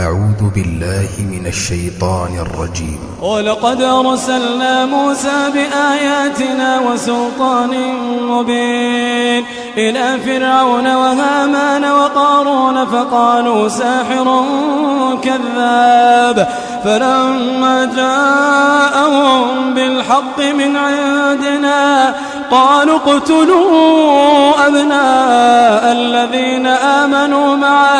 أعوذ بالله من الشيطان الرجيم. ولقد أرسلنا موسى بآياتنا وسلطان مبين إلى فرعون وهامان وقارون فقالوا ساحر كذاب. فلما جاءهم بالحق من عندنا قالوا اقتلوا أبناء الذين آمنوا معه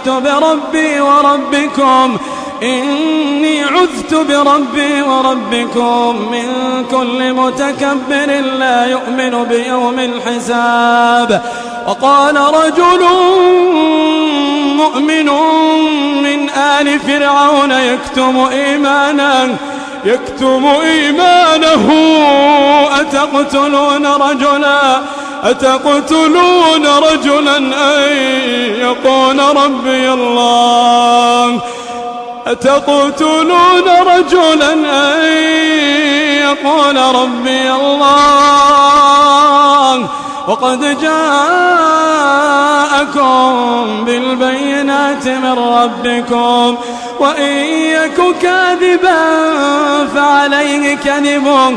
عذت بربي وربكم. إني عذت بربي وربكم من كل متكبر لا يؤمن بيوم الحساب. وقال رجل مؤمن من آل فرعون يكتم إيمانه يكتم إيمانه. أتقتلون رجلا؟ أتقتلون رجلا أن يقول ربي الله؟ أتقتلون رجلا أن يقول ربي الله؟ وقد جاءكم بالبينات من ربكم وإن يك كاذبا فعليه كذبه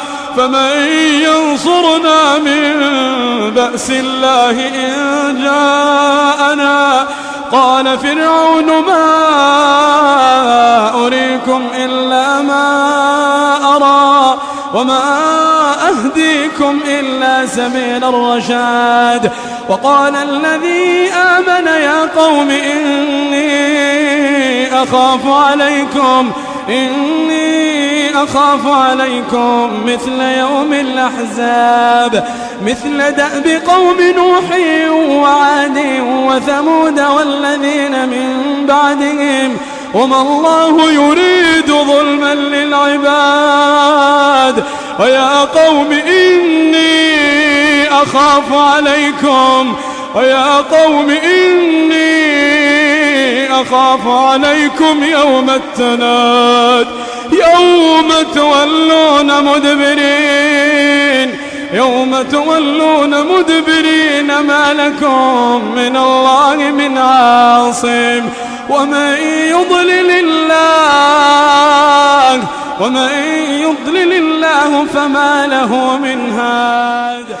فمن ينصرنا من بأس الله إن جاءنا؟ قال فرعون ما أريكم إلا ما أرى وما أهديكم إلا سبيل الرشاد. وقال الذي آمن يا قوم إني أخاف عليكم أخاف عليكم مثل يوم الأحزاب مثل دأب قوم نوح وعاد وثمود والذين من بعدهم. وما الله يريد ظلما للعباد. ويا قوم إني أخاف عليكم. ويا قوم إني أخاف عليكم يوم التناد. يوم تولون مدبرين يوم تولون مدبرين ما لكم من الله من عاصم ومن يضلل الله ومن يضلل الله فما له من هاد.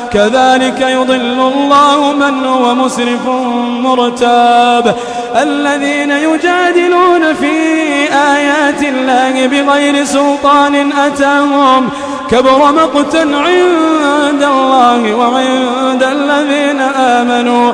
كذلك يضل الله من هو مسرف مرتاب. الذين يجادلون في آيات الله بغير سلطان أتاهم. كبر مقتا عند الله وعند الذين آمنوا.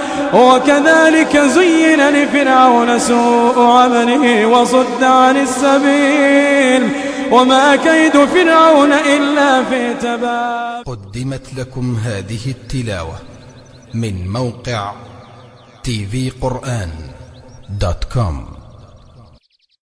وكذلك زين لفرعون سوء عمله وصد عن السبيل وما كيد فرعون إلا في تباب قدمت لكم هذه التلاوة من موقع tvقرآن دوت كوم